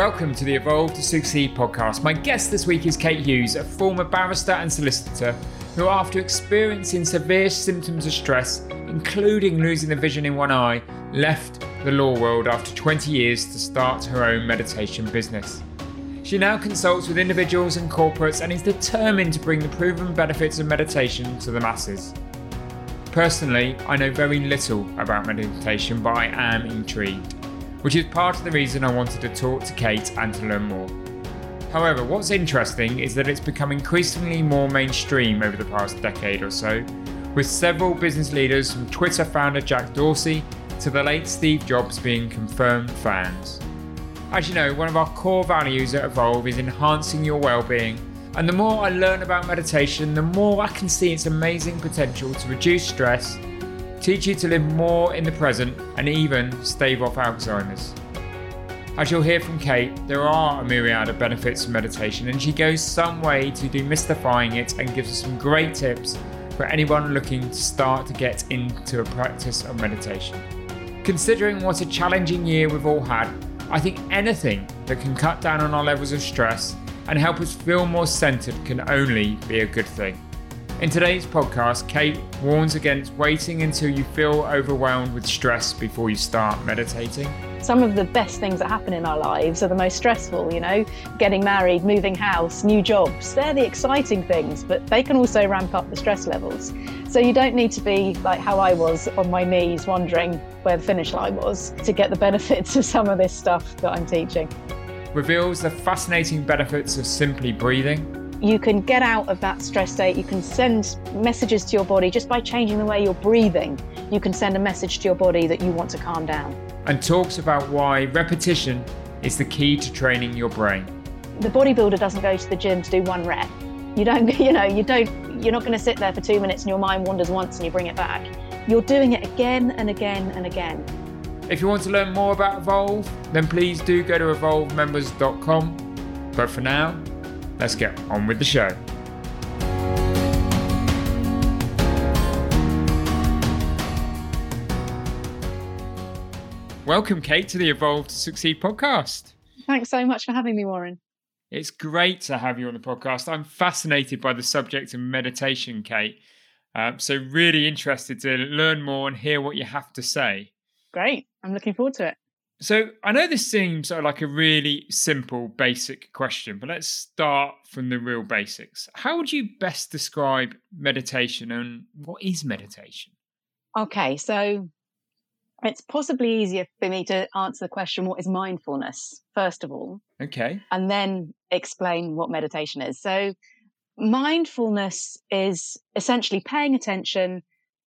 Welcome to the Evolve to Succeed podcast. My guest this week is Kate Hughes, a former barrister and solicitor who, after experiencing severe symptoms of stress, including losing the vision in one eye, left the law world after 20 years to start her own meditation business. She now consults with individuals and corporates and is determined to bring the proven benefits of meditation to the masses. Personally, I know very little about meditation, but I am intrigued, which is part of the reason I wanted to talk to Kate and to learn more. However, what's interesting is that it's become increasingly more mainstream over the past decade or so, with several business leaders from Twitter founder Jack Dorsey to the late Steve Jobs being confirmed fans. As you know, one of our core values at Evolve is enhancing your well-being. And the more I learn about meditation, the more I can see its amazing potential to reduce stress, teach you to live more in the present, and even stave off Alzheimer's. As you'll hear from Kate, there are a myriad of benefits of meditation, and she goes some way to demystifying it and gives us some great tips for anyone looking to start to get into a practice of meditation. Considering what a challenging year we've all had, I think anything that can cut down on our levels of stress and help us feel more centered can only be a good thing. In today's podcast, Kate warns against waiting until you feel overwhelmed with stress before you start meditating. Some of the best things that happen in our lives are the most stressful, you know, getting married, moving house, new jobs. They're the exciting things, but they can also ramp up the stress levels. So you don't need to be like how I was on my knees wondering where the finish line was to get the benefits of some of this stuff that I'm teaching. Reveals the fascinating benefits of simply breathing. You can get out of that stress state. You can send messages to your body just by changing the way you're breathing. You can send a message to your body that you want to calm down. And talks about why repetition is the key to training your brain. The bodybuilder doesn't go to the gym to do one rep. You don't, you know, you don't you're not going to sit there for two minutes and your mind wanders once and you bring it back. You're doing it again and again and again. If you want to learn more about Evolve, then please do go to evolvemembers.com. But for now, let's get on with the show. Welcome, Kate, to the Evolve to Succeed podcast. Thanks so much for having me, Warren. It's great to have you on the podcast. I'm fascinated by the subject of meditation, Kate. Um, so, really interested to learn more and hear what you have to say. Great. I'm looking forward to it. So, I know this seems like a really simple, basic question, but let's start from the real basics. How would you best describe meditation and what is meditation? Okay, so it's possibly easier for me to answer the question what is mindfulness, first of all. Okay. And then explain what meditation is. So, mindfulness is essentially paying attention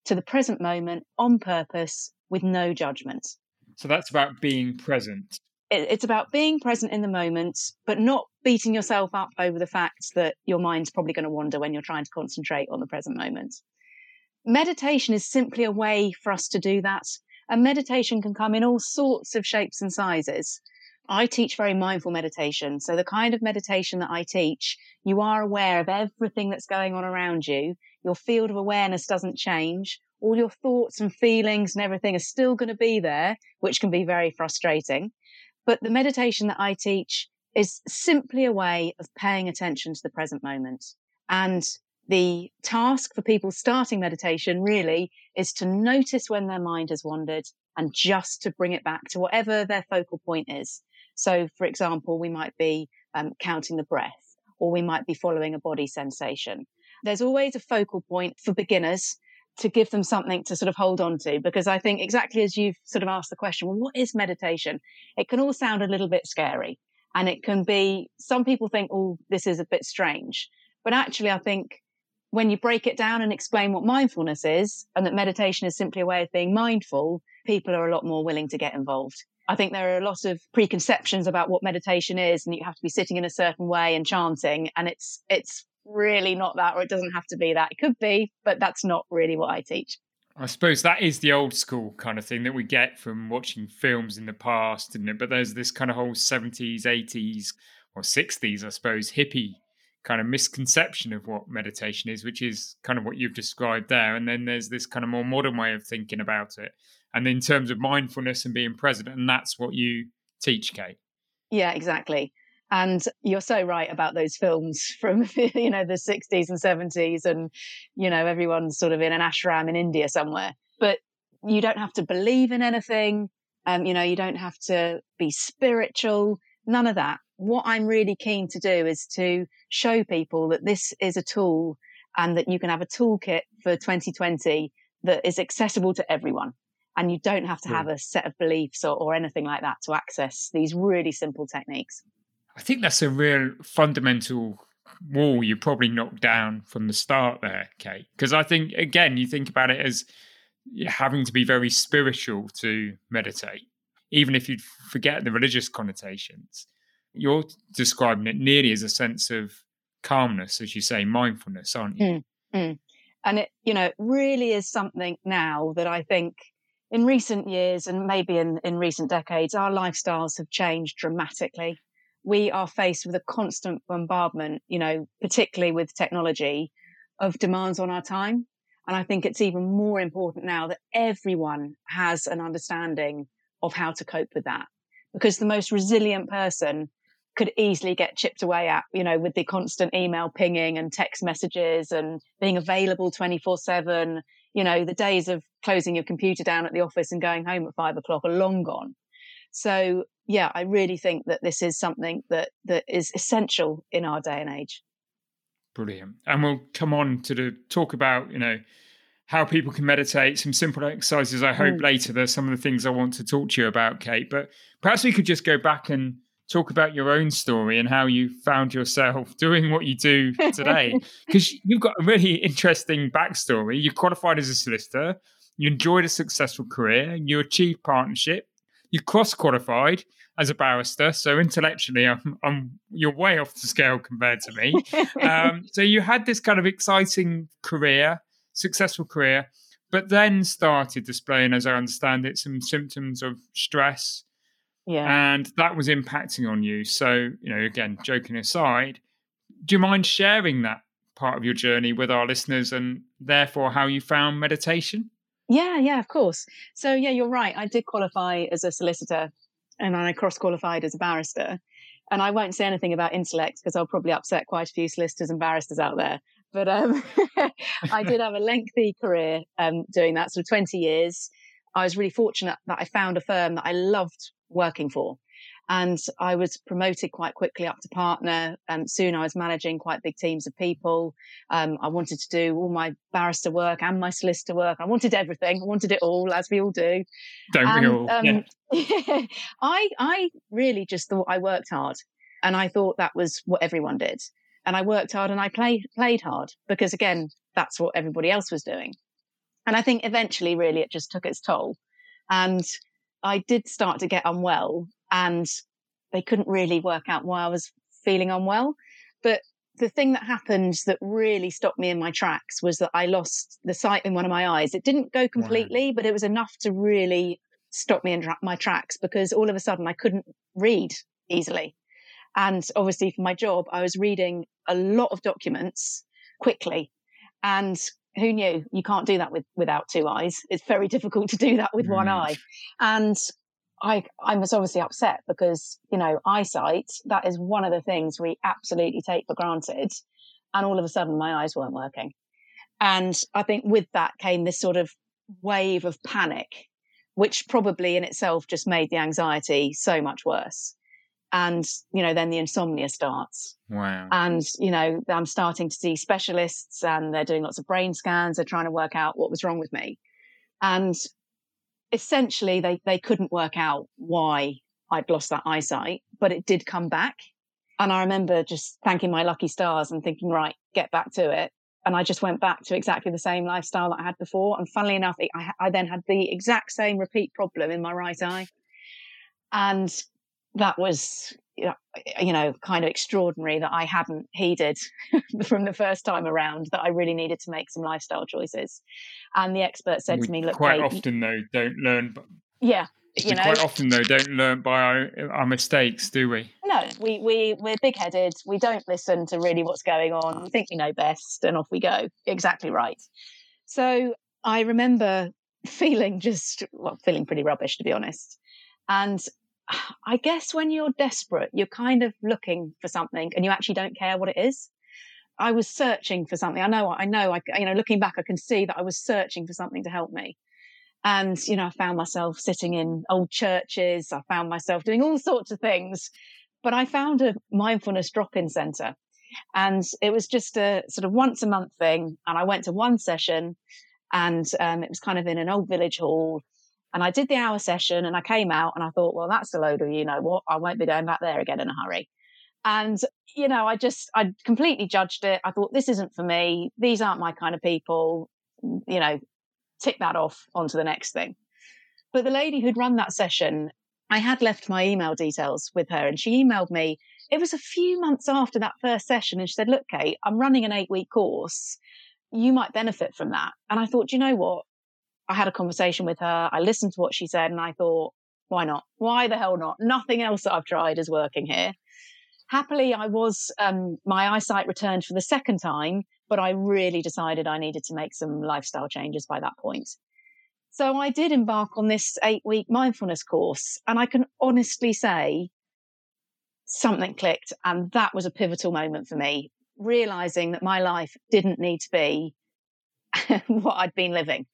to the present moment on purpose with no judgment. So, that's about being present. It's about being present in the moment, but not beating yourself up over the fact that your mind's probably going to wander when you're trying to concentrate on the present moment. Meditation is simply a way for us to do that and meditation can come in all sorts of shapes and sizes. I teach very mindful meditation. So the kind of meditation that I teach, you are aware of everything that's going on around you. Your field of awareness doesn't change. All your thoughts and feelings and everything are still going to be there, which can be very frustrating. But the meditation that I teach is simply a way of paying attention to the present moment. And the task for people starting meditation really is to notice when their mind has wandered and just to bring it back to whatever their focal point is. So, for example, we might be um, counting the breath or we might be following a body sensation. There's always a focal point for beginners to give them something to sort of hold on to because I think exactly as you've sort of asked the question, well, what is meditation? It can all sound a little bit scary and it can be, some people think, oh, this is a bit strange. But actually, I think when you break it down and explain what mindfulness is and that meditation is simply a way of being mindful, people are a lot more willing to get involved. I think there are a lot of preconceptions about what meditation is, and you have to be sitting in a certain way and chanting, and it's it's really not that, or it doesn't have to be that. It could be, but that's not really what I teach. I suppose that is the old school kind of thing that we get from watching films in the past, and but there's this kind of whole seventies, eighties, or sixties, I suppose, hippie kind of misconception of what meditation is, which is kind of what you've described there. And then there's this kind of more modern way of thinking about it. And in terms of mindfulness and being present, and that's what you teach, Kate. Yeah, exactly. And you're so right about those films from you know the 60s and 70s, and you know everyone's sort of in an ashram in India somewhere. But you don't have to believe in anything. Um, you know, you don't have to be spiritual. None of that what I'm really keen to do is to show people that this is a tool and that you can have a toolkit for 2020 that is accessible to everyone. And you don't have to have a set of beliefs or, or anything like that to access these really simple techniques. I think that's a real fundamental wall you probably knocked down from the start there, Kate. Because I think, again, you think about it as having to be very spiritual to meditate, even if you forget the religious connotations you're describing it nearly as a sense of calmness, as you say, mindfulness, aren't you? Mm, mm. And it, you know, really is something now that I think in recent years and maybe in, in recent decades, our lifestyles have changed dramatically. We are faced with a constant bombardment, you know, particularly with technology of demands on our time. And I think it's even more important now that everyone has an understanding of how to cope with that. Because the most resilient person could easily get chipped away at, you know, with the constant email pinging and text messages and being available 24 7. You know, the days of closing your computer down at the office and going home at five o'clock are long gone. So, yeah, I really think that this is something that, that is essential in our day and age. Brilliant. And we'll come on to the talk about, you know, how people can meditate, some simple exercises. I hope mm. later there's some of the things I want to talk to you about, Kate. But perhaps we could just go back and talk about your own story and how you found yourself doing what you do today. Because you've got a really interesting backstory. You qualified as a solicitor, you enjoyed a successful career, you achieved partnership, you cross qualified as a barrister. So intellectually, I'm, I'm, you're way off the scale compared to me. Um, so you had this kind of exciting career, successful career, but then started displaying, as I understand it, some symptoms of stress yeah. And that was impacting on you. So, you know, again, joking aside, do you mind sharing that part of your journey with our listeners and therefore how you found meditation? Yeah, yeah, of course. So, yeah, you're right. I did qualify as a solicitor and I cross qualified as a barrister. And I won't say anything about intellect because I'll probably upset quite a few solicitors and barristers out there. But um, I did have a lengthy career um, doing that, sort of 20 years. I was really fortunate that I found a firm that I loved working for. And I was promoted quite quickly up to partner. And soon I was managing quite big teams of people. Um, I wanted to do all my barrister work and my solicitor work. I wanted everything. I wanted it all, as we all do. Don't and, we all? Um, yeah. I, I really just thought I worked hard. And I thought that was what everyone did. And I worked hard and I played, played hard because again, that's what everybody else was doing. And I think eventually, really, it just took its toll. And I did start to get unwell and they couldn't really work out why I was feeling unwell. But the thing that happened that really stopped me in my tracks was that I lost the sight in one of my eyes. It didn't go completely, wow. but it was enough to really stop me in tra- my tracks because all of a sudden I couldn't read easily. And obviously, for my job, I was reading a lot of documents quickly. And who knew? You can't do that with without two eyes. It's very difficult to do that with mm. one eye. And i i was obviously upset because you know eyesight that is one of the things we absolutely take for granted. And all of a sudden my eyes weren't working. And i think with that came this sort of wave of panic which probably in itself just made the anxiety so much worse and you know then the insomnia starts. Wow. And you know i'm starting to see specialists and they're doing lots of brain scans. They're trying to work out what was wrong with me. And essentially they they couldn't work out why i'd lost that eyesight but it did come back. And i remember just thanking my lucky stars and thinking right get back to it. And I just went back to exactly the same lifestyle that I had before. And funnily enough, I, I then had the exact same repeat problem in my right eye. And that was, you know, kind of extraordinary that I hadn't heeded from the first time around that I really needed to make some lifestyle choices. And the expert said we to me, look, quite Kate, often though, don't learn. Yeah. You know, quite often though don't learn by our, our mistakes, do we? No, we we we're big headed. We don't listen to really what's going on. We think we know best, and off we go. Exactly right. So I remember feeling just well, feeling pretty rubbish to be honest. And I guess when you're desperate, you're kind of looking for something and you actually don't care what it is. I was searching for something. I know, I know, I, you know, looking back, I can see that I was searching for something to help me. And, you know, I found myself sitting in old churches. I found myself doing all sorts of things, but I found a mindfulness drop in center and it was just a sort of once a month thing. And I went to one session and um, it was kind of in an old village hall and I did the hour session and I came out and I thought, well, that's a load of, you know what, I won't be going back there again in a hurry. And, you know, I just, I completely judged it. I thought, this isn't for me. These aren't my kind of people. You know, tick that off onto the next thing. But the lady who'd run that session, I had left my email details with her and she emailed me. It was a few months after that first session and she said, look, Kate, I'm running an eight week course. You might benefit from that. And I thought, you know what? I had a conversation with her. I listened to what she said and I thought, why not? Why the hell not? Nothing else that I've tried is working here. Happily, I was, um, my eyesight returned for the second time, but I really decided I needed to make some lifestyle changes by that point. So I did embark on this eight week mindfulness course. And I can honestly say something clicked. And that was a pivotal moment for me, realizing that my life didn't need to be what I'd been living.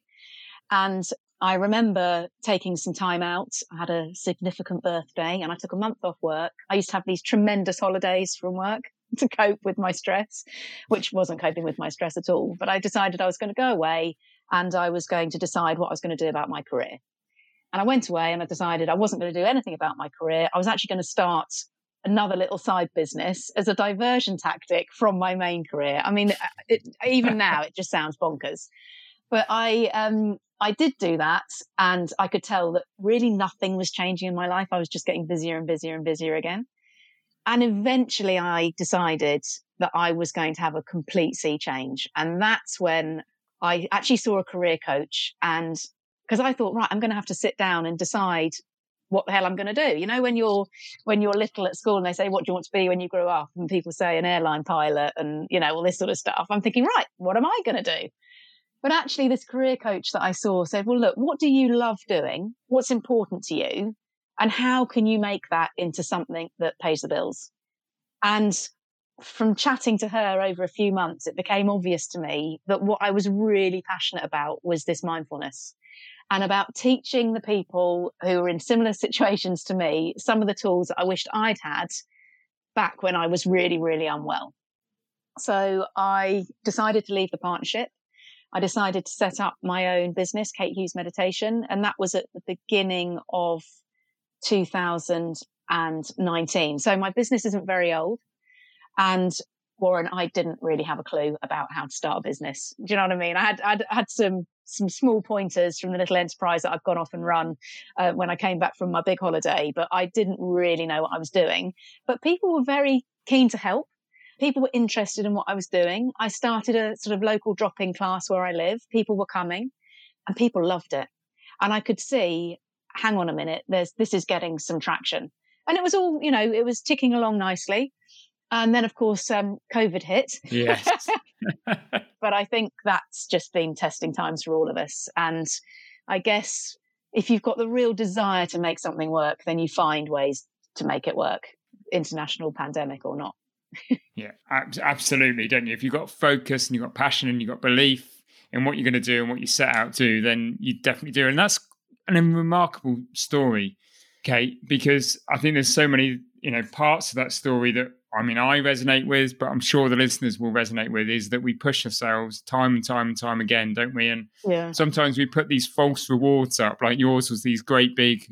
And I remember taking some time out. I had a significant birthday and I took a month off work. I used to have these tremendous holidays from work to cope with my stress, which wasn't coping with my stress at all. But I decided I was going to go away and I was going to decide what I was going to do about my career. And I went away and I decided I wasn't going to do anything about my career. I was actually going to start another little side business as a diversion tactic from my main career. I mean, it, even now it just sounds bonkers. But I, um, I did do that and I could tell that really nothing was changing in my life. I was just getting busier and busier and busier again. And eventually I decided that I was going to have a complete sea change. And that's when I actually saw a career coach and because I thought, right, I'm going to have to sit down and decide what the hell I'm going to do. You know, when you're, when you're little at school and they say, what do you want to be when you grow up? And people say an airline pilot and, you know, all this sort of stuff. I'm thinking, right, what am I going to do? But actually, this career coach that I saw said, well, look, what do you love doing? What's important to you? And how can you make that into something that pays the bills? And from chatting to her over a few months, it became obvious to me that what I was really passionate about was this mindfulness and about teaching the people who were in similar situations to me some of the tools that I wished I'd had back when I was really, really unwell. So I decided to leave the partnership I decided to set up my own business, Kate Hughes Meditation. And that was at the beginning of 2019. So my business isn't very old. And Warren, I didn't really have a clue about how to start a business. Do you know what I mean? I had, I'd had some, some small pointers from the little enterprise that I've gone off and run uh, when I came back from my big holiday, but I didn't really know what I was doing. But people were very keen to help people were interested in what I was doing. I started a sort of local drop in class where I live. People were coming and people loved it. And I could see, hang on a minute, there's, this is getting some traction. And it was all, you know, it was ticking along nicely. And then, of course, um, COVID hit. Yes. but I think that's just been testing times for all of us. And I guess if you've got the real desire to make something work, then you find ways to make it work, international pandemic or not yeah, absolutely, don't you? If you've got focus and you've got passion and you've got belief in what you're going to do and what you set out to, then you definitely do. And that's an remarkable story, Kate, because I think there's so many, you know, parts of that story that I mean I resonate with, but I'm sure the listeners will resonate with is that we push ourselves time and time and time again, don't we? And yeah. sometimes we put these false rewards up, like yours was these great big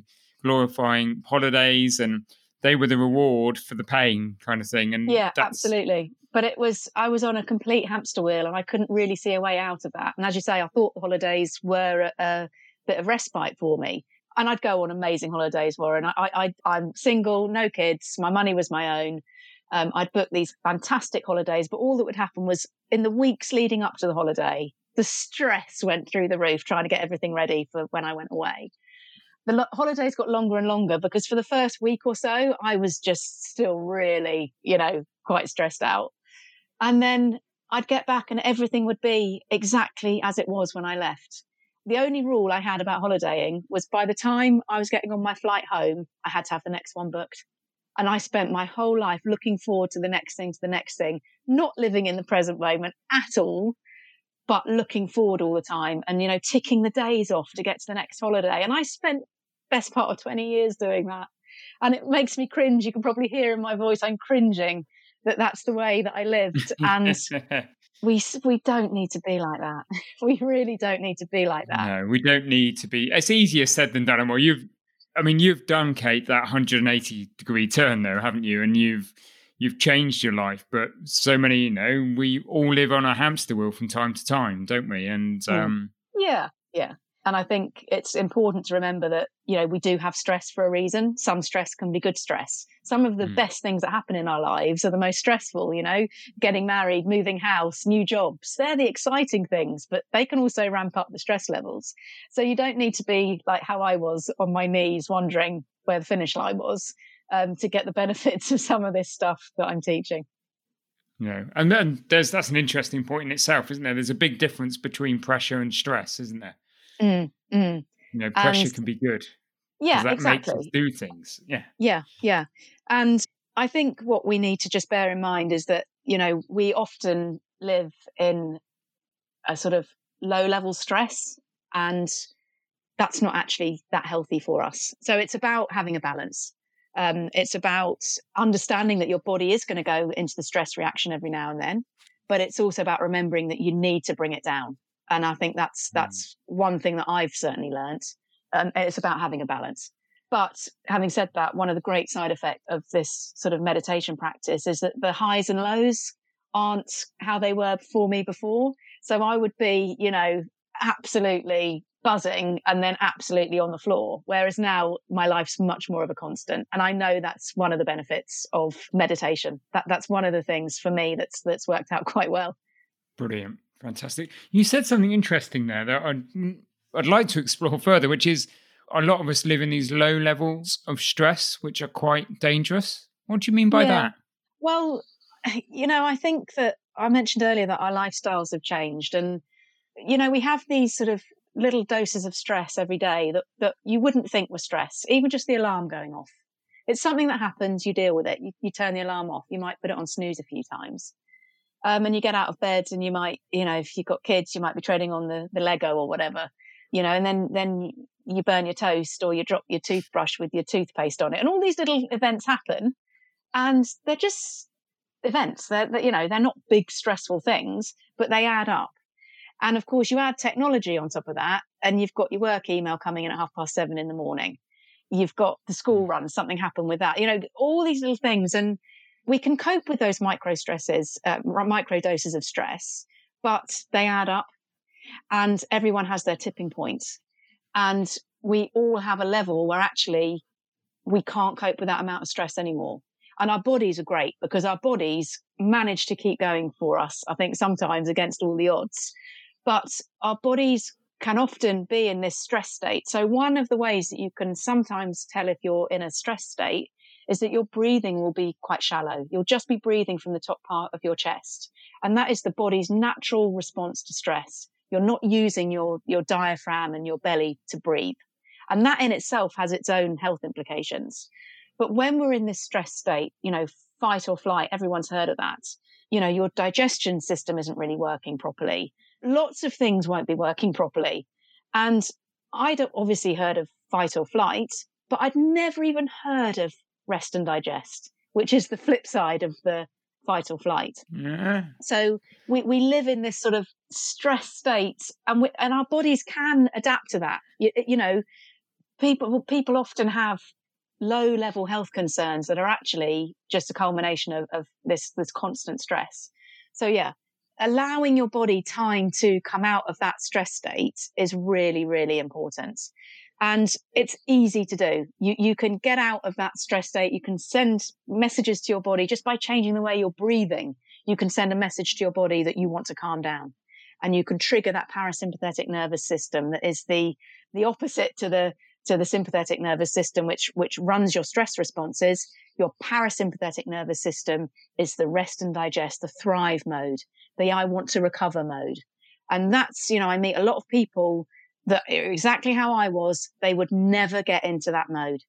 glorifying holidays and they were the reward for the pain kind of thing. And yeah, absolutely. But it was I was on a complete hamster wheel, and I couldn't really see a way out of that. And as you say, I thought the holidays were a, a bit of respite for me. and I'd go on amazing holidays, Warren. I, I, I'm single, no kids. My money was my own. Um, I'd book these fantastic holidays, but all that would happen was in the weeks leading up to the holiday, the stress went through the roof trying to get everything ready for when I went away. The lo- holidays got longer and longer because for the first week or so, I was just still really, you know, quite stressed out. And then I'd get back and everything would be exactly as it was when I left. The only rule I had about holidaying was by the time I was getting on my flight home, I had to have the next one booked. And I spent my whole life looking forward to the next thing, to the next thing, not living in the present moment at all, but looking forward all the time and, you know, ticking the days off to get to the next holiday. And I spent best part of 20 years doing that. And it makes me cringe. You can probably hear in my voice, I'm cringing that that's the way that I lived. And we we don't need to be like that. We really don't need to be like that. No, we don't need to be. It's easier said than done. Well, you've, I mean, you've done, Kate, that 180 degree turn, though, haven't you? And you've you've changed your life. But so many, you know, we all live on a hamster wheel from time to time, don't we? And um, yeah, yeah. And I think it's important to remember that, you know, we do have stress for a reason. Some stress can be good stress. Some of the mm. best things that happen in our lives are the most stressful, you know, getting married, moving house, new jobs. They're the exciting things, but they can also ramp up the stress levels. So you don't need to be like how I was on my knees wondering where the finish line was um, to get the benefits of some of this stuff that I'm teaching. Yeah, and then there's that's an interesting point in itself, isn't there? There's a big difference between pressure and stress, isn't there? Mm, mm. You know, pressure and, can be good. Yeah, that exactly. Makes us do things. Yeah. Yeah, yeah. And I think what we need to just bear in mind is that, you know, we often live in a sort of low level stress and that's not actually that healthy for us. So it's about having a balance. Um, it's about understanding that your body is going to go into the stress reaction every now and then, but it's also about remembering that you need to bring it down. And I think that's, mm. that's one thing that I've certainly learned. Um, it's about having a balance. But having said that, one of the great side effects of this sort of meditation practice is that the highs and lows aren't how they were for me before. So I would be, you know, absolutely buzzing and then absolutely on the floor. Whereas now my life's much more of a constant. And I know that's one of the benefits of meditation. That that's one of the things for me that's that's worked out quite well. Brilliant. Fantastic. You said something interesting there that I'd, I'd like to explore further, which is a lot of us live in these low levels of stress, which are quite dangerous. What do you mean by yeah. that? Well, you know, I think that I mentioned earlier that our lifestyles have changed. And, you know, we have these sort of little doses of stress every day that, that you wouldn't think were stress, even just the alarm going off. It's something that happens, you deal with it, you, you turn the alarm off, you might put it on snooze a few times. Um, and you get out of bed and you might, you know, if you've got kids, you might be treading on the, the Lego or whatever, you know, and then, then you burn your toast or you drop your toothbrush with your toothpaste on it. And all these little events happen and they're just events. They're, they're, you know, they're not big stressful things, but they add up. And of course, you add technology on top of that, and you've got your work email coming in at half past seven in the morning. You've got the school mm. run, something happened with that, you know, all these little things. And we can cope with those micro stresses, uh, micro doses of stress, but they add up and everyone has their tipping point. And we all have a level where actually we can't cope with that amount of stress anymore. And our bodies are great because our bodies manage to keep going for us. I think sometimes against all the odds, but our bodies can often be in this stress state. So one of the ways that you can sometimes tell if you're in a stress state is that your breathing will be quite shallow. You'll just be breathing from the top part of your chest. And that is the body's natural response to stress. You're not using your, your diaphragm and your belly to breathe. And that in itself has its own health implications. But when we're in this stress state, you know, fight or flight, everyone's heard of that. You know, your digestion system isn't really working properly. Lots of things won't be working properly. And I'd obviously heard of fight or flight, but I'd never even heard of rest and digest, which is the flip side of the fight or flight. Yeah. So we, we live in this sort of stress state and we, and our bodies can adapt to that. You, you know, people, people often have low level health concerns that are actually just a culmination of, of this, this constant stress. So yeah, allowing your body time to come out of that stress state is really, really important. And it's easy to do. You, you can get out of that stress state. You can send messages to your body just by changing the way you're breathing. You can send a message to your body that you want to calm down and you can trigger that parasympathetic nervous system that is the, the opposite to the, to the sympathetic nervous system, which, which runs your stress responses. Your parasympathetic nervous system is the rest and digest, the thrive mode, the I want to recover mode. And that's, you know, I meet a lot of people that exactly how I was, they would never get into that mode.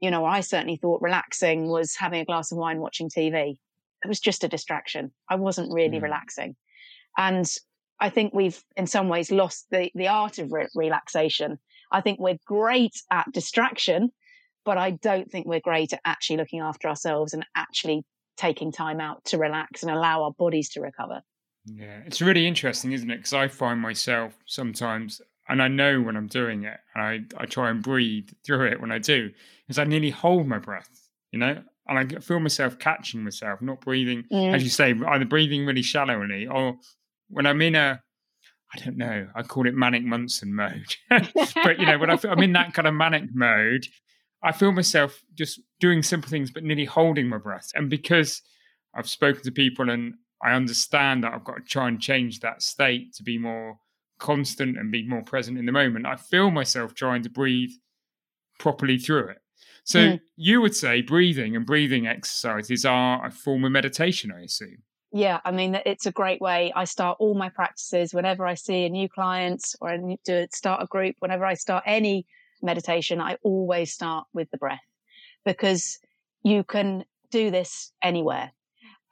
You know, I certainly thought relaxing was having a glass of wine, watching TV. It was just a distraction. I wasn't really mm. relaxing. And I think we've in some ways lost the, the art of re- relaxation. I think we're great at distraction, but I don't think we're great at actually looking after ourselves and actually taking time out to relax and allow our bodies to recover. Yeah, it's really interesting, isn't it? Because I find myself sometimes, and I know when I'm doing it, and I, I try and breathe through it when I do, is I nearly hold my breath, you know? And I feel myself catching myself, not breathing, mm. as you say, either breathing really shallowly or when I'm in a, I don't know, I call it manic Munson mode. but, you know, when I feel, I'm in that kind of manic mode, I feel myself just doing simple things, but nearly holding my breath. And because I've spoken to people and I understand that I've got to try and change that state to be more constant and be more present in the moment. I feel myself trying to breathe properly through it. So mm. you would say breathing and breathing exercises are a form of meditation, I assume. Yeah, I mean it's a great way. I start all my practices whenever I see a new client or I to start a group. Whenever I start any meditation, I always start with the breath because you can do this anywhere.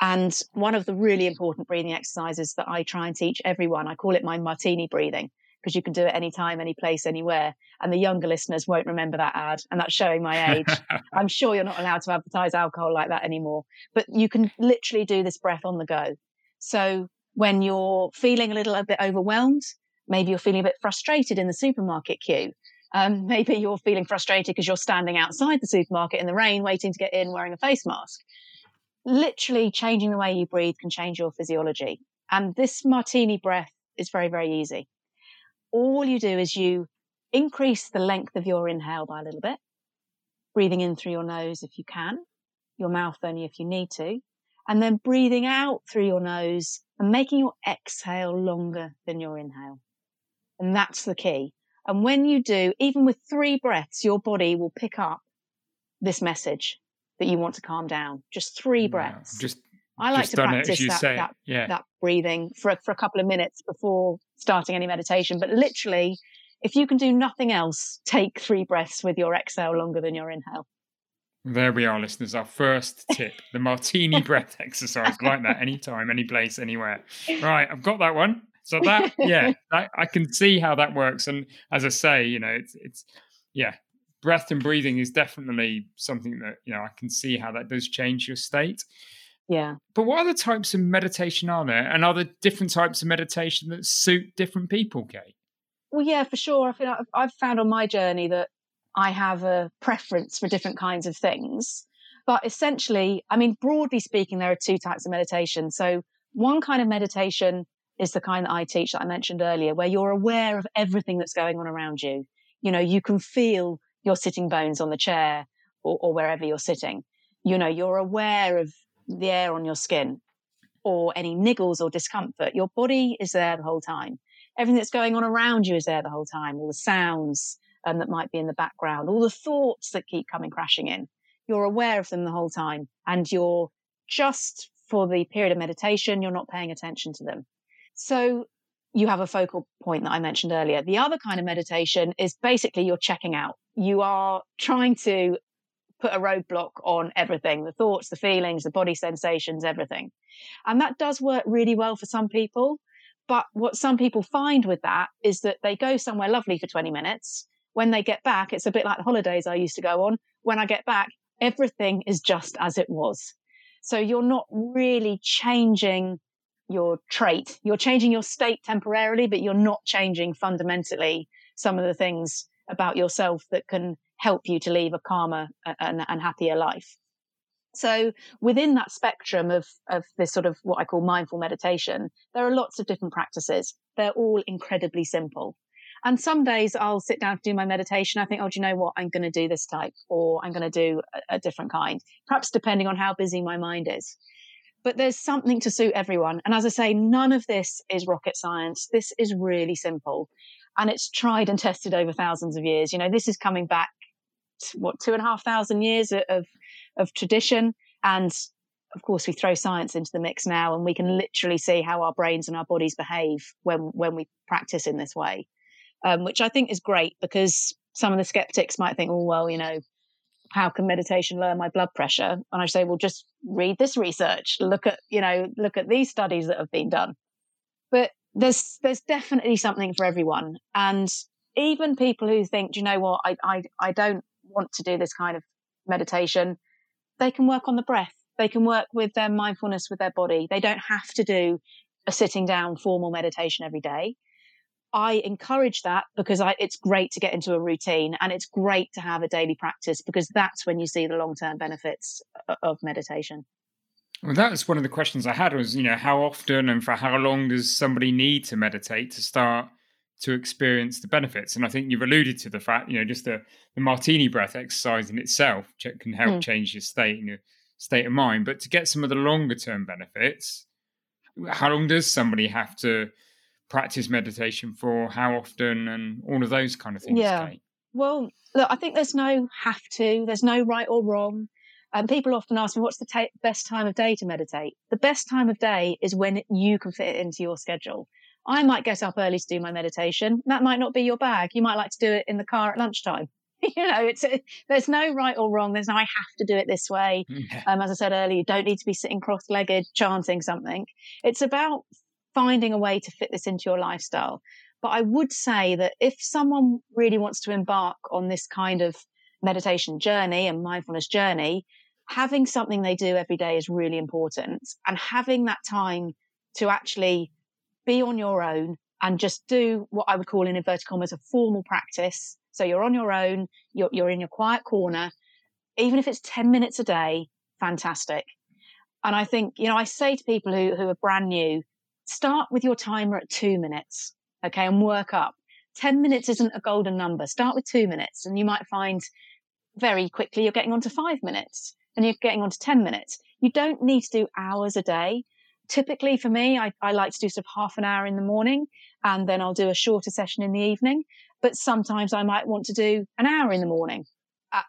And one of the really important breathing exercises that I try and teach everyone, I call it my martini breathing because you can do it anytime, any place, anywhere. And the younger listeners won't remember that ad, and that's showing my age. I'm sure you're not allowed to advertise alcohol like that anymore, but you can literally do this breath on the go. So when you're feeling a little a bit overwhelmed, maybe you're feeling a bit frustrated in the supermarket queue. Um, maybe you're feeling frustrated because you're standing outside the supermarket in the rain, waiting to get in wearing a face mask literally changing the way you breathe can change your physiology. And this martini breath is very, very easy. All you do is you increase the length of your inhale by a little bit, breathing in through your nose if you can, your mouth only if you need to, and then breathing out through your nose and making your exhale longer than your inhale. And that's the key. And when you do, even with three breaths, your body will pick up this message that you want to calm down. Just three breaths. just I like to practice that, that, yeah. that breathing for, for a couple of minutes before starting any meditation. But literally, if you can do nothing else, take three breaths with your exhale longer than your inhale. There we are, listeners. Our first tip the martini breath exercise, like that, anytime, any place, anywhere. Right, I've got that one. So that, yeah, I, I can see how that works. And as I say, you know, it's, it's, yeah, breath and breathing is definitely something that you know I can see how that does change your state. Yeah. But what other types of meditation are there, and are there different types of meditation that suit different people, Kate? Well, yeah, for sure. I feel like I've found on my journey that I have a preference for different kinds of things. But essentially, I mean, broadly speaking, there are two types of meditation. So one kind of meditation is the kind that I teach that I mentioned earlier, where you're aware of everything that's going on around you. You know, you can feel your sitting bones on the chair or, or wherever you're sitting. You know, you're aware of the air on your skin or any niggles or discomfort. Your body is there the whole time. Everything that's going on around you is there the whole time. All the sounds um, that might be in the background, all the thoughts that keep coming crashing in. You're aware of them the whole time and you're just for the period of meditation, you're not paying attention to them. So you have a focal point that I mentioned earlier. The other kind of meditation is basically you're checking out. You are trying to put a roadblock on everything the thoughts, the feelings, the body sensations, everything. And that does work really well for some people. But what some people find with that is that they go somewhere lovely for 20 minutes. When they get back, it's a bit like the holidays I used to go on. When I get back, everything is just as it was. So you're not really changing your trait. You're changing your state temporarily, but you're not changing fundamentally some of the things about yourself that can help you to leave a calmer and, and happier life. So within that spectrum of, of this sort of what I call mindful meditation, there are lots of different practices. They're all incredibly simple. And some days I'll sit down to do my meditation. I think, oh, do you know what? I'm going to do this type or I'm going to do a, a different kind, perhaps depending on how busy my mind is. But there's something to suit everyone. And as I say, none of this is rocket science. This is really simple and it's tried and tested over thousands of years. You know, this is coming back, what, two and a half thousand years of, of tradition. And of course, we throw science into the mix now, and we can literally see how our brains and our bodies behave when when we practice in this way, um, which I think is great because some of the skeptics might think, oh well, you know, how can meditation lower my blood pressure? And I say, well, just read this research, look at you know, look at these studies that have been done. But there's there's definitely something for everyone, and even people who think, do you know what, I I I don't want to do this kind of meditation, they can work on the breath they can work with their mindfulness with their body. They don't have to do a sitting down formal meditation every day. I encourage that because I, it's great to get into a routine and it's great to have a daily practice because that's when you see the long term benefits of meditation. Well, that was one of the questions I had was, you know, how often and for how long does somebody need to meditate to start to experience the benefits? And I think you've alluded to the fact, you know, just the, the martini breath exercise in itself can help mm. change your state and your state of mind. But to get some of the longer term benefits, how long does somebody have to practice meditation for? How often? And all of those kind of things. Yeah. Kate? Well, look, I think there's no have to, there's no right or wrong. And people often ask me, what's the best time of day to meditate? The best time of day is when you can fit it into your schedule. I might get up early to do my meditation. That might not be your bag. You might like to do it in the car at lunchtime. you know, it's a, there's no right or wrong. There's no I have to do it this way. Yeah. Um, as I said earlier, you don't need to be sitting cross-legged chanting something. It's about finding a way to fit this into your lifestyle. But I would say that if someone really wants to embark on this kind of meditation journey and mindfulness journey, having something they do every day is really important. And having that time to actually be on your own and just do what I would call in inverted commas a formal practice so you're on your own, you're, you're in your quiet corner. Even if it's 10 minutes a day, fantastic. And I think, you know, I say to people who, who are brand new, start with your timer at two minutes, okay, and work up. 10 minutes isn't a golden number. Start with two minutes, and you might find very quickly you're getting on to five minutes and you're getting on to 10 minutes. You don't need to do hours a day. Typically, for me, I, I like to do sort of half an hour in the morning and then I'll do a shorter session in the evening but sometimes I might want to do an hour in the morning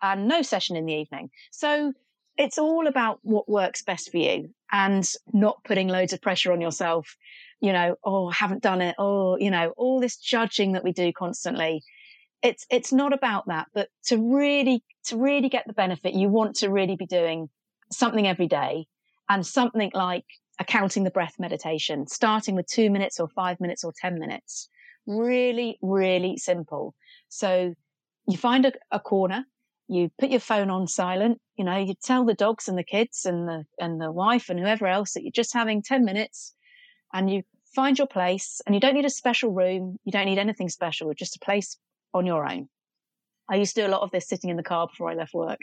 and no session in the evening. So it's all about what works best for you and not putting loads of pressure on yourself. You know, oh, I haven't done it. Oh, you know, all this judging that we do constantly. It's, it's not about that, but to really, to really get the benefit, you want to really be doing something every day and something like accounting the breath meditation, starting with two minutes or five minutes or 10 minutes Really, really simple. So you find a, a corner, you put your phone on silent, you know, you tell the dogs and the kids and the, and the wife and whoever else that you're just having 10 minutes and you find your place and you don't need a special room. You don't need anything special, just a place on your own. I used to do a lot of this sitting in the car before I left work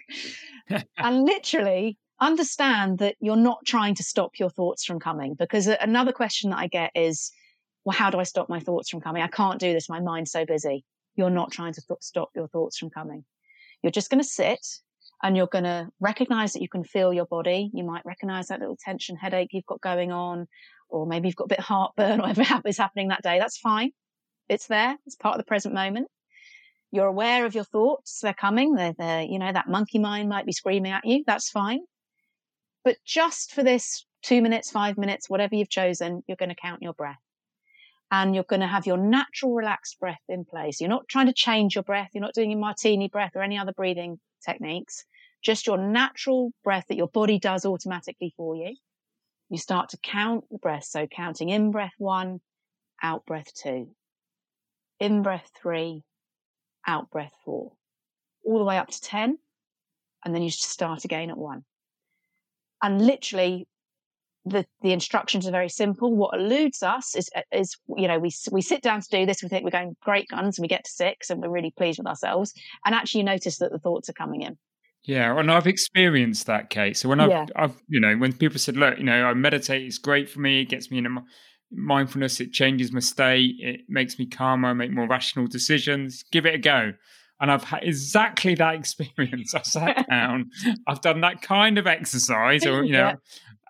and literally understand that you're not trying to stop your thoughts from coming because another question that I get is, well, how do I stop my thoughts from coming? I can't do this. My mind's so busy. You're not trying to th- stop your thoughts from coming. You're just going to sit and you're going to recognize that you can feel your body. You might recognize that little tension headache you've got going on, or maybe you've got a bit of heartburn or whatever is happening that day. That's fine. It's there. It's part of the present moment. You're aware of your thoughts. They're coming. They're, they're, you know, that monkey mind might be screaming at you. That's fine. But just for this two minutes, five minutes, whatever you've chosen, you're going to count your breath and you're going to have your natural relaxed breath in place. You're not trying to change your breath. You're not doing your martini breath or any other breathing techniques, just your natural breath that your body does automatically for you. You start to count the breath. So counting in breath one, out breath two, in breath three, out breath four, all the way up to 10. And then you just start again at one. And literally the, the instructions are very simple. What eludes us is, uh, is, you know, we, we sit down to do this. We think we're going great guns and we get to six and we're really pleased with ourselves. And actually you notice that the thoughts are coming in. Yeah. And I've experienced that Kate. So when I've, yeah. I've, you know, when people said, look, you know, I meditate, it's great for me. It gets me in a mindfulness, it changes my state, it makes me calmer, I make more rational decisions. Give it a go. And I've had exactly that experience. I sat down, I've done that kind of exercise, or, you know, yeah.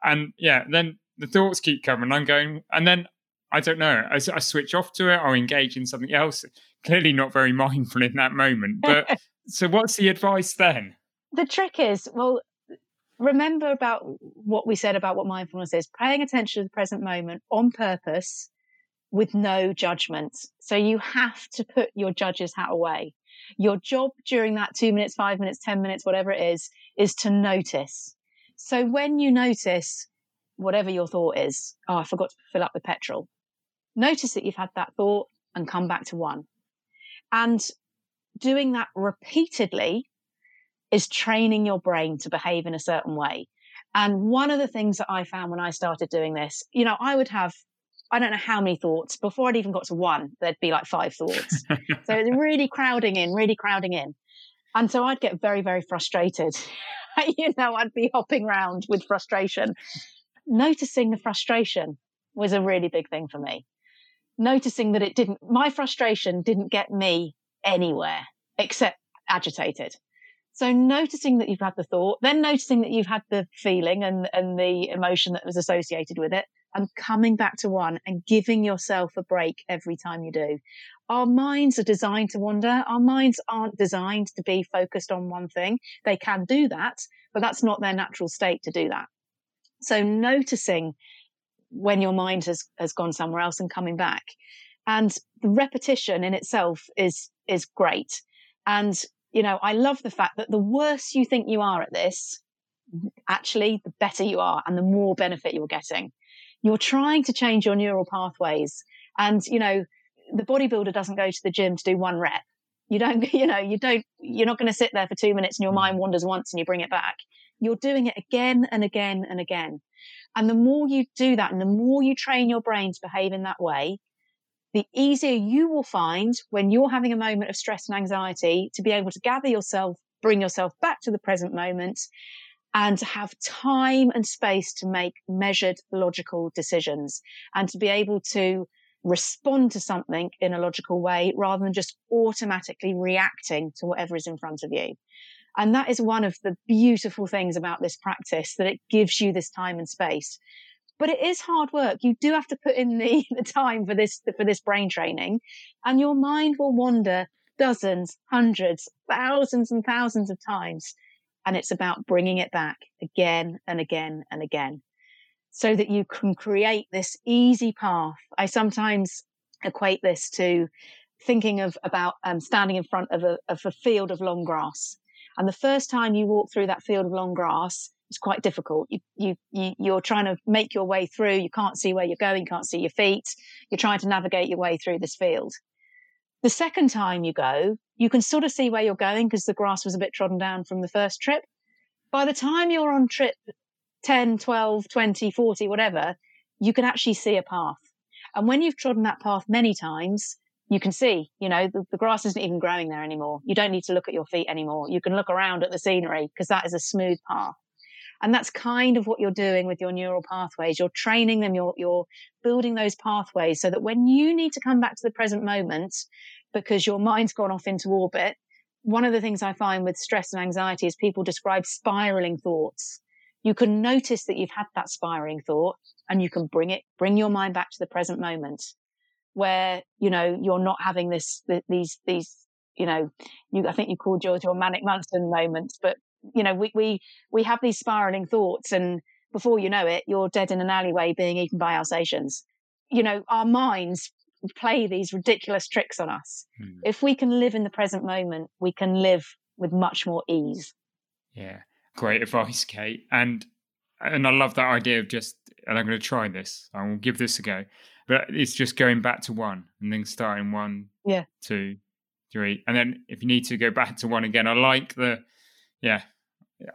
And yeah, then the thoughts keep coming. I'm going, and then I don't know, I, I switch off to it or engage in something else. Clearly not very mindful in that moment. But so what's the advice then? The trick is, well, remember about what we said about what mindfulness is paying attention to the present moment on purpose with no judgment. So you have to put your judge's hat away. Your job during that two minutes, five minutes, 10 minutes, whatever it is, is to notice. So when you notice whatever your thought is, oh, I forgot to fill up with petrol, notice that you've had that thought and come back to one. And doing that repeatedly is training your brain to behave in a certain way. And one of the things that I found when I started doing this, you know, I would have, I don't know how many thoughts before I'd even got to one, there'd be like five thoughts. so it's really crowding in, really crowding in. And so I'd get very, very frustrated. you know, I'd be hopping around with frustration. Noticing the frustration was a really big thing for me. Noticing that it didn't, my frustration didn't get me anywhere except agitated. So noticing that you've had the thought, then noticing that you've had the feeling and, and the emotion that was associated with it and coming back to one and giving yourself a break every time you do. Our minds are designed to wander. Our minds aren't designed to be focused on one thing. They can do that, but that's not their natural state to do that. So noticing when your mind has, has gone somewhere else and coming back. And the repetition in itself is, is great. And you know, I love the fact that the worse you think you are at this, actually, the better you are and the more benefit you're getting. You're trying to change your neural pathways. And, you know, the bodybuilder doesn't go to the gym to do one rep. You don't, you know, you don't, you're not going to sit there for two minutes and your mm. mind wanders once and you bring it back. You're doing it again and again and again. And the more you do that and the more you train your brain to behave in that way, the easier you will find when you're having a moment of stress and anxiety to be able to gather yourself, bring yourself back to the present moment and to have time and space to make measured logical decisions and to be able to respond to something in a logical way rather than just automatically reacting to whatever is in front of you. And that is one of the beautiful things about this practice that it gives you this time and space but it is hard work. You do have to put in the, the time for this, for this brain training and your mind will wander dozens, hundreds, thousands and thousands of times. And it's about bringing it back again and again and again so that you can create this easy path. I sometimes equate this to thinking of about um, standing in front of a, of a field of long grass. And the first time you walk through that field of long grass, it's quite difficult. You, you, you, you're trying to make your way through. You can't see where you're going. You can't see your feet. You're trying to navigate your way through this field. The second time you go, you can sort of see where you're going because the grass was a bit trodden down from the first trip. By the time you're on trip 10, 12, 20, 40, whatever, you can actually see a path. And when you've trodden that path many times, you can see, you know, the, the, grass isn't even growing there anymore. You don't need to look at your feet anymore. You can look around at the scenery because that is a smooth path. And that's kind of what you're doing with your neural pathways. You're training them, you're, you're building those pathways so that when you need to come back to the present moment because your mind's gone off into orbit, one of the things I find with stress and anxiety is people describe spiraling thoughts. You can notice that you've had that spiraling thought and you can bring it, bring your mind back to the present moment where, you know, you're not having this, these, these, you know, you, I think you called yours your manic Manson moments, but you know, we, we, we have these spiraling thoughts and before you know it, you're dead in an alleyway being eaten by Alsatians. You know, our minds play these ridiculous tricks on us. Hmm. If we can live in the present moment, we can live with much more ease. Yeah. Great advice, Kate. And and I love that idea of just and I'm going to try this. I will give this a go. But it's just going back to one and then starting one, yeah, two, three, and then if you need to go back to one again. I like the, yeah,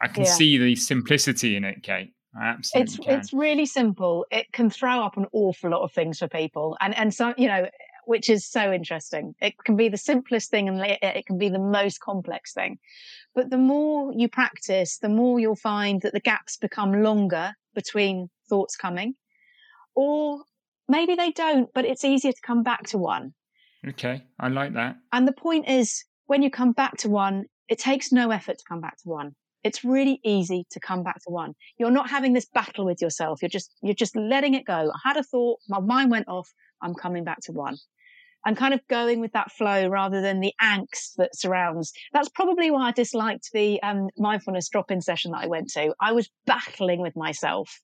I can yeah. see the simplicity in it, Kate. I absolutely it's can. it's really simple. It can throw up an awful lot of things for people, and and so you know, which is so interesting. It can be the simplest thing, and it can be the most complex thing. But the more you practice, the more you'll find that the gaps become longer between thoughts coming, or maybe they don't, but it's easier to come back to one. Okay, I like that. And the point is, when you come back to one, it takes no effort to come back to one. It's really easy to come back to one. You're not having this battle with yourself. You're just, you're just letting it go. I had a thought, my mind went off. I'm coming back to one and kind of going with that flow rather than the angst that surrounds. That's probably why I disliked the um, mindfulness drop-in session that I went to. I was battling with myself.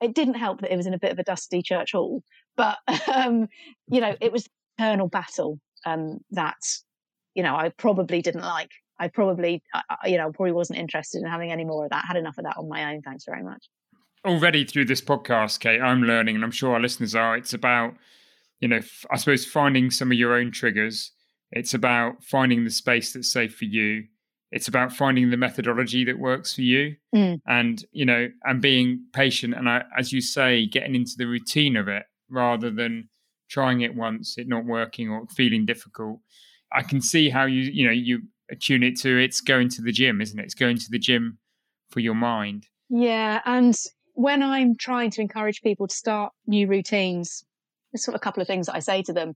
It didn't help that it was in a bit of a dusty church hall, but um, you know, it was eternal battle um, that you know I probably didn't like. I probably, you know, probably wasn't interested in having any more of that. Had enough of that on my own. Thanks very much. Already through this podcast, Kate, I'm learning, and I'm sure our listeners are. It's about you know, I suppose finding some of your own triggers. It's about finding the space that's safe for you. It's about finding the methodology that works for you, mm. and you know, and being patient. And I, as you say, getting into the routine of it rather than trying it once, it not working or feeling difficult. I can see how you, you know, you attune it to it's going to the gym, isn't it? It's going to the gym for your mind. Yeah, and when I'm trying to encourage people to start new routines, there's sort of a couple of things that I say to them.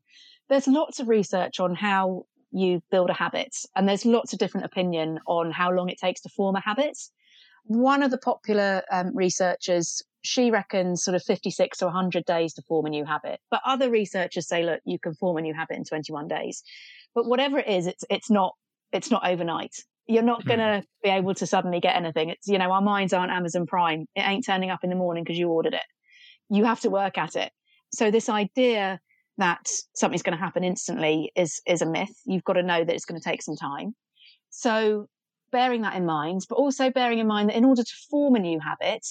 There's lots of research on how you build a habit, and there's lots of different opinion on how long it takes to form a habit. One of the popular um, researchers, she reckons sort of 56 to 100 days to form a new habit. But other researchers say, look, you can form a new habit in 21 days. But whatever it is, it's it's not it's not overnight. You're not going to hmm. be able to suddenly get anything. It's you know our minds aren't Amazon Prime. It ain't turning up in the morning because you ordered it. You have to work at it. So this idea that something's going to happen instantly is is a myth. You've got to know that it's going to take some time. So bearing that in mind, but also bearing in mind that in order to form a new habit,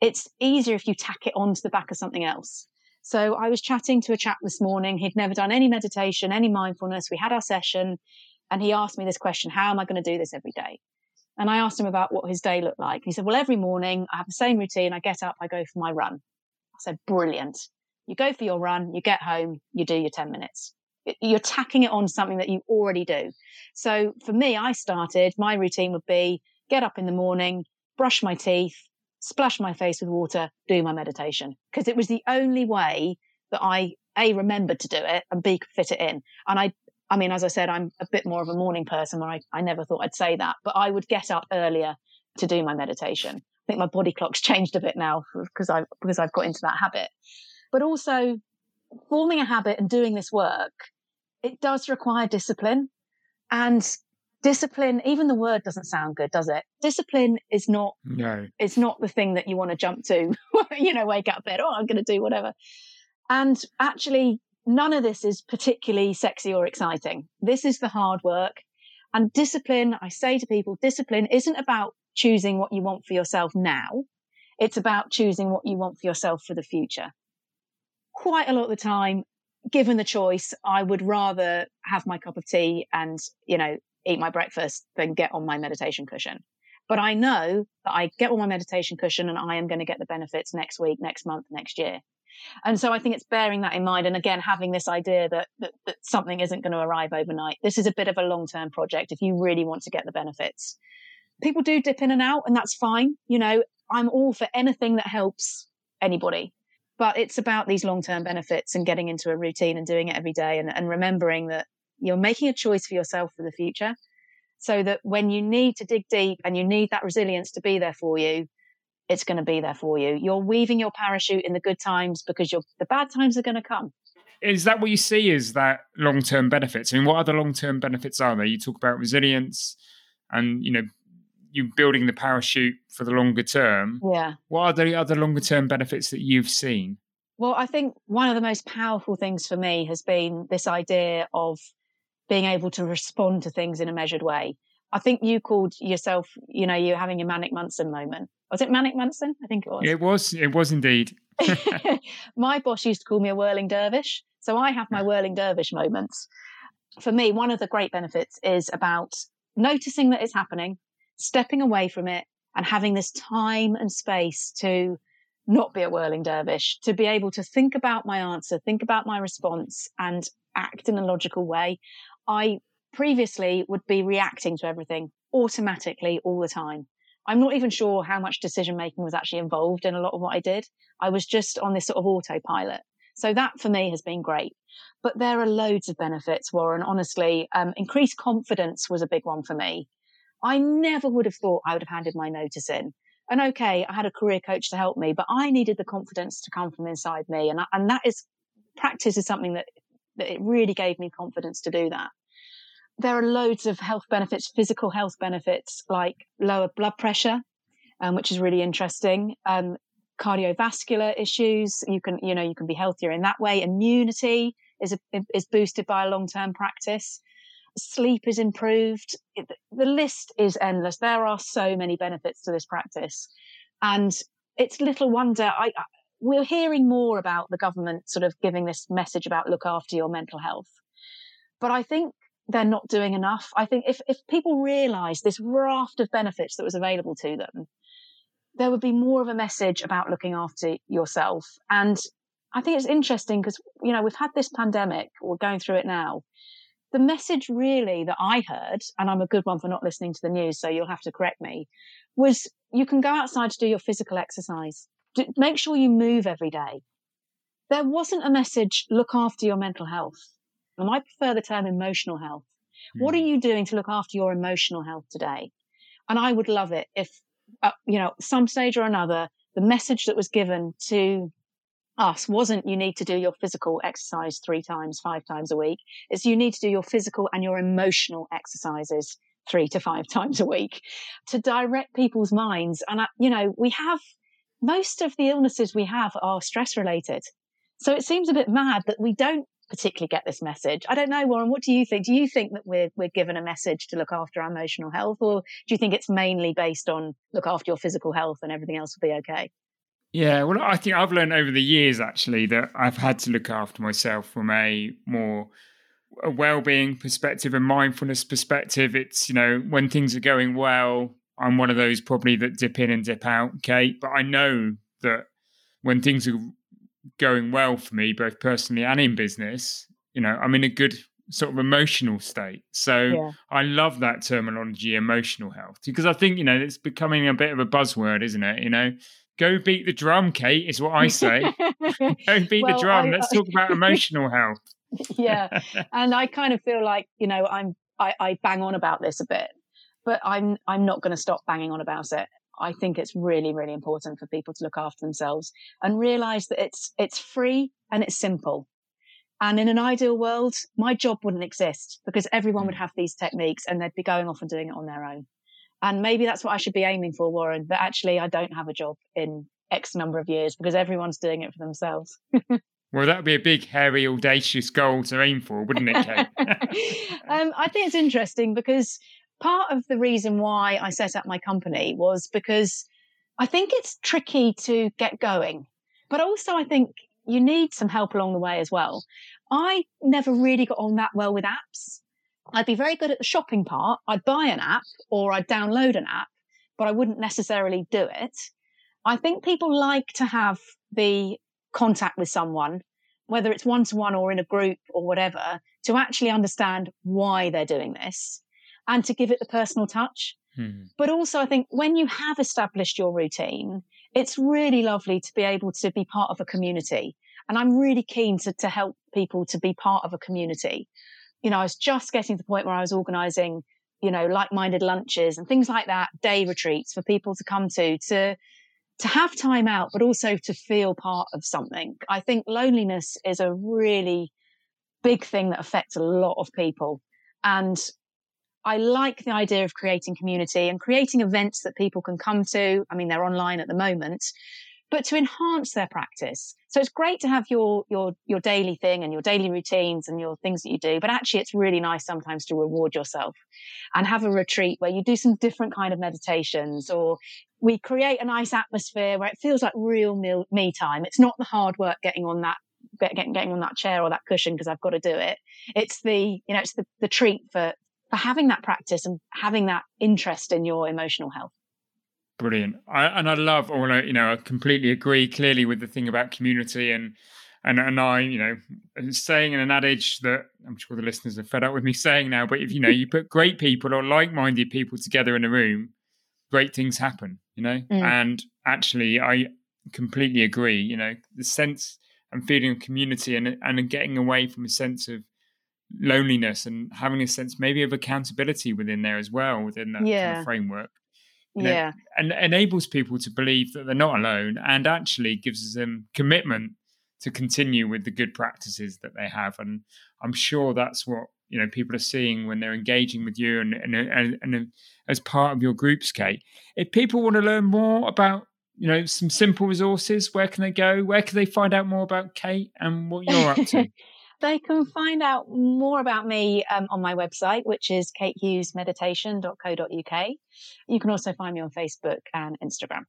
it's easier if you tack it onto the back of something else. So I was chatting to a chap this morning. He'd never done any meditation, any mindfulness. We had our session and he asked me this question, how am I going to do this every day? And I asked him about what his day looked like. He said, well, every morning I have the same routine. I get up, I go for my run. I said, brilliant. You go for your run, you get home, you do your 10 minutes. You're tacking it on something that you already do. So for me, I started, my routine would be get up in the morning, brush my teeth, splash my face with water, do my meditation. Because it was the only way that I, A, remembered to do it and B, could fit it in. And I, I mean, as I said, I'm a bit more of a morning person where I, I never thought I'd say that, but I would get up earlier to do my meditation. I think my body clock's changed a bit now because I because I've got into that habit but also forming a habit and doing this work, it does require discipline. And discipline, even the word doesn't sound good, does it? Discipline is not, no. it's not the thing that you want to jump to, you know, wake up bed, oh, I'm going to do whatever. And actually, none of this is particularly sexy or exciting. This is the hard work. And discipline, I say to people, discipline isn't about choosing what you want for yourself now. It's about choosing what you want for yourself for the future quite a lot of the time, given the choice, I would rather have my cup of tea and, you know, eat my breakfast than get on my meditation cushion. But I know that I get on my meditation cushion and I am going to get the benefits next week, next month, next year. And so I think it's bearing that in mind. And again, having this idea that, that, that something isn't going to arrive overnight. This is a bit of a long term project if you really want to get the benefits. People do dip in and out, and that's fine. You know, I'm all for anything that helps anybody but it's about these long term benefits and getting into a routine and doing it every day and, and remembering that you're making a choice for yourself for the future so that when you need to dig deep and you need that resilience to be there for you, it's going to be there for you. You're weaving your parachute in the good times because the bad times are going to come. Is that what you see Is that long term benefits? I mean, what other long term benefits are there? You talk about resilience and, you know, you building the parachute for the longer term. Yeah. What are the other longer term benefits that you've seen? Well, I think one of the most powerful things for me has been this idea of being able to respond to things in a measured way. I think you called yourself, you know, you're having a manic Munson moment. Was it manic Munson? I think it was. It was. It was indeed. my boss used to call me a whirling dervish. So I have my whirling dervish moments. For me, one of the great benefits is about noticing that it's happening, stepping away from it and having this time and space to not be a whirling dervish, to be able to think about my answer, think about my response and act in a logical way. I previously would be reacting to everything automatically all the time. I'm not even sure how much decision making was actually involved in a lot of what I did. I was just on this sort of autopilot. So that for me has been great. But there are loads of benefits, Warren. Honestly, um, increased confidence was a big one for me. I never would have thought I would have handed my notice in. And okay, I had a career coach to help me, but I needed the confidence to come from inside me. And, and that is practice is something that, that it really gave me confidence to do that. There are loads of health benefits, physical health benefits like lower blood pressure, um, which is really interesting. Um, cardiovascular issues, you can, you know, you can be healthier in that way. Immunity is, a, is boosted by a long-term practice sleep is improved. the list is endless. There are so many benefits to this practice. And it's little wonder I, we're hearing more about the government sort of giving this message about look after your mental health. But I think they're not doing enough. I think if, if people realize this raft of benefits that was available to them, there would be more of a message about looking after yourself. And I think it's interesting because, you know, we've had this pandemic, we're going through it now the message really that I heard, and I'm a good one for not listening to the news, so you'll have to correct me, was you can go outside to do your physical exercise. Do, make sure you move every day. There wasn't a message, look after your mental health. And I prefer the term emotional health. Mm. What are hmm. you doing to look after your emotional health today? And I would love it if, uh, you know, some stage or another, the message that was given to us wasn't you need to do your physical exercise three times, five times a week. It's you need to do your physical and your emotional exercises three to five times a week to direct people's minds. And, uh, you know, we have most of the illnesses we have are stress related. So it seems a bit mad that we don't particularly get this message. I don't know, Warren, what do you think? Do you think that we're, we're given a message to look after our emotional health or do you think it's mainly based on look after your physical health and everything else will be okay? Yeah, well, I think I've learned over the years actually that I've had to look after myself from a more a well-being perspective and mindfulness perspective. It's you know when things are going well, I'm one of those probably that dip in and dip out, Kate. But I know that when things are going well for me, both personally and in business, you know, I'm in a good sort of emotional state. So yeah. I love that terminology, emotional health, because I think you know it's becoming a bit of a buzzword, isn't it? You know, go beat the drum, Kate, is what I say. go beat well, the drum. I, Let's talk about emotional health. yeah. And I kind of feel like, you know, I'm I, I bang on about this a bit, but I'm I'm not going to stop banging on about it. I think it's really, really important for people to look after themselves and realize that it's it's free and it's simple. And in an ideal world, my job wouldn't exist because everyone would mm. have these techniques and they'd be going off and doing it on their own. And maybe that's what I should be aiming for, Warren, but actually I don't have a job in X number of years because everyone's doing it for themselves. well, that would be a big, hairy, audacious goal to aim for, wouldn't it, Kate? um, I think it's interesting because part of the reason why I set up my company was because I think it's tricky to get going, but also I think you need some help along the way as well. I never really got on that well with apps. I'd be very good at the shopping part. I'd buy an app or I'd download an app, but I wouldn't necessarily do it. I think people like to have the contact with someone, whether it's one to one or in a group or whatever, to actually understand why they're doing this and to give it the personal touch. Hmm. But also, I think when you have established your routine, it's really lovely to be able to be part of a community. And I'm really keen to, to help people to be part of a community you know, I was just getting to the point where I was organizing, you know, like-minded lunches and things like that, day retreats for people to come to, to, to have time out, but also to feel part of something. I think loneliness is a really big thing that affects a lot of people. And I like the idea of creating community and creating events that people can come to. I mean, they're online at the moment, but to enhance their practice. So it's great to have your, your, your daily thing and your daily routines and your things that you do. But actually, it's really nice sometimes to reward yourself and have a retreat where you do some different kind of meditations or we create a nice atmosphere where it feels like real me time. It's not the hard work getting on that getting getting on that chair or that cushion because I've got to do it. It's the you know it's the, the treat for for having that practice and having that interest in your emotional health. Brilliant. I, and I love, or you know, I completely agree clearly with the thing about community and and and I, you know, saying in an adage that I'm sure the listeners are fed up with me saying now, but if you know, you put great people or like-minded people together in a room, great things happen. You know, mm. and actually, I completely agree. You know, the sense and feeling of community and and getting away from a sense of loneliness and having a sense maybe of accountability within there as well within that yeah. kind of framework. You know, yeah. And enables people to believe that they're not alone and actually gives them commitment to continue with the good practices that they have. And I'm sure that's what you know people are seeing when they're engaging with you and and, and, and as part of your groups, Kate. If people want to learn more about you know some simple resources, where can they go? Where can they find out more about Kate and what you're up to? they can find out more about me um, on my website, which is katehughesmeditation.co.uk. You can also find me on Facebook and Instagram.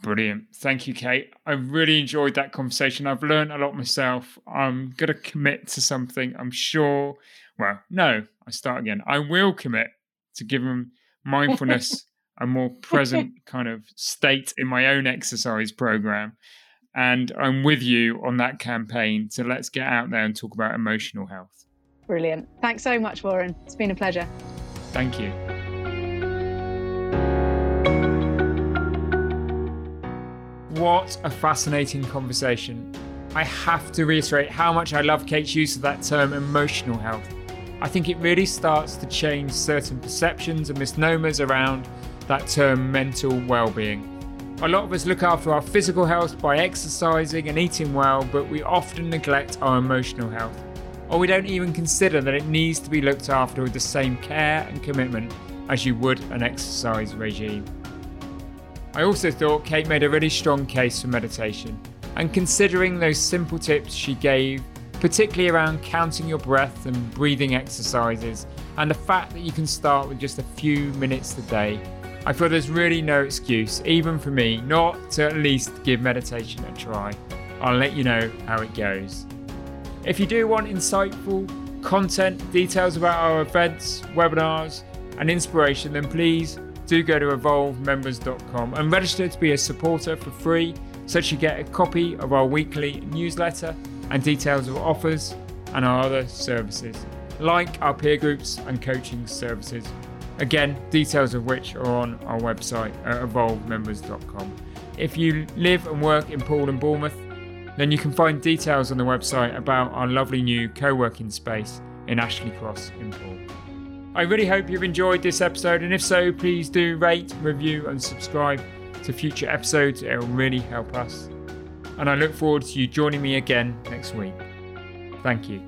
Brilliant. Thank you, Kate. I really enjoyed that conversation. I've learned a lot myself. I'm going to commit to something. I'm sure. Well, no, I start again. I will commit to giving mindfulness a more present kind of state in my own exercise program. And I'm with you on that campaign. So let's get out there and talk about emotional health. Brilliant. Thanks so much, Warren. It's been a pleasure. Thank you. What a fascinating conversation. I have to reiterate how much I love Kate's use of that term emotional health. I think it really starts to change certain perceptions and misnomers around that term mental well-being. A lot of us look after our physical health by exercising and eating well, but we often neglect our emotional health. Or we don't even consider that it needs to be looked after with the same care and commitment as you would an exercise regime. I also thought Kate made a really strong case for meditation, and considering those simple tips she gave, particularly around counting your breath and breathing exercises, and the fact that you can start with just a few minutes a day, I feel there's really no excuse, even for me, not to at least give meditation a try. I'll let you know how it goes. If you do want insightful content, details about our events, webinars, and inspiration, then please do go to evolvemembers.com and register to be a supporter for free so that you get a copy of our weekly newsletter and details of offers and our other services, like our peer groups and coaching services Again, details of which are on our website at evolvemembers.com. If you live and work in Poole and Bournemouth, then you can find details on the website about our lovely new co working space in Ashley Cross in Poole. I really hope you've enjoyed this episode, and if so, please do rate, review, and subscribe to future episodes. It will really help us. And I look forward to you joining me again next week. Thank you.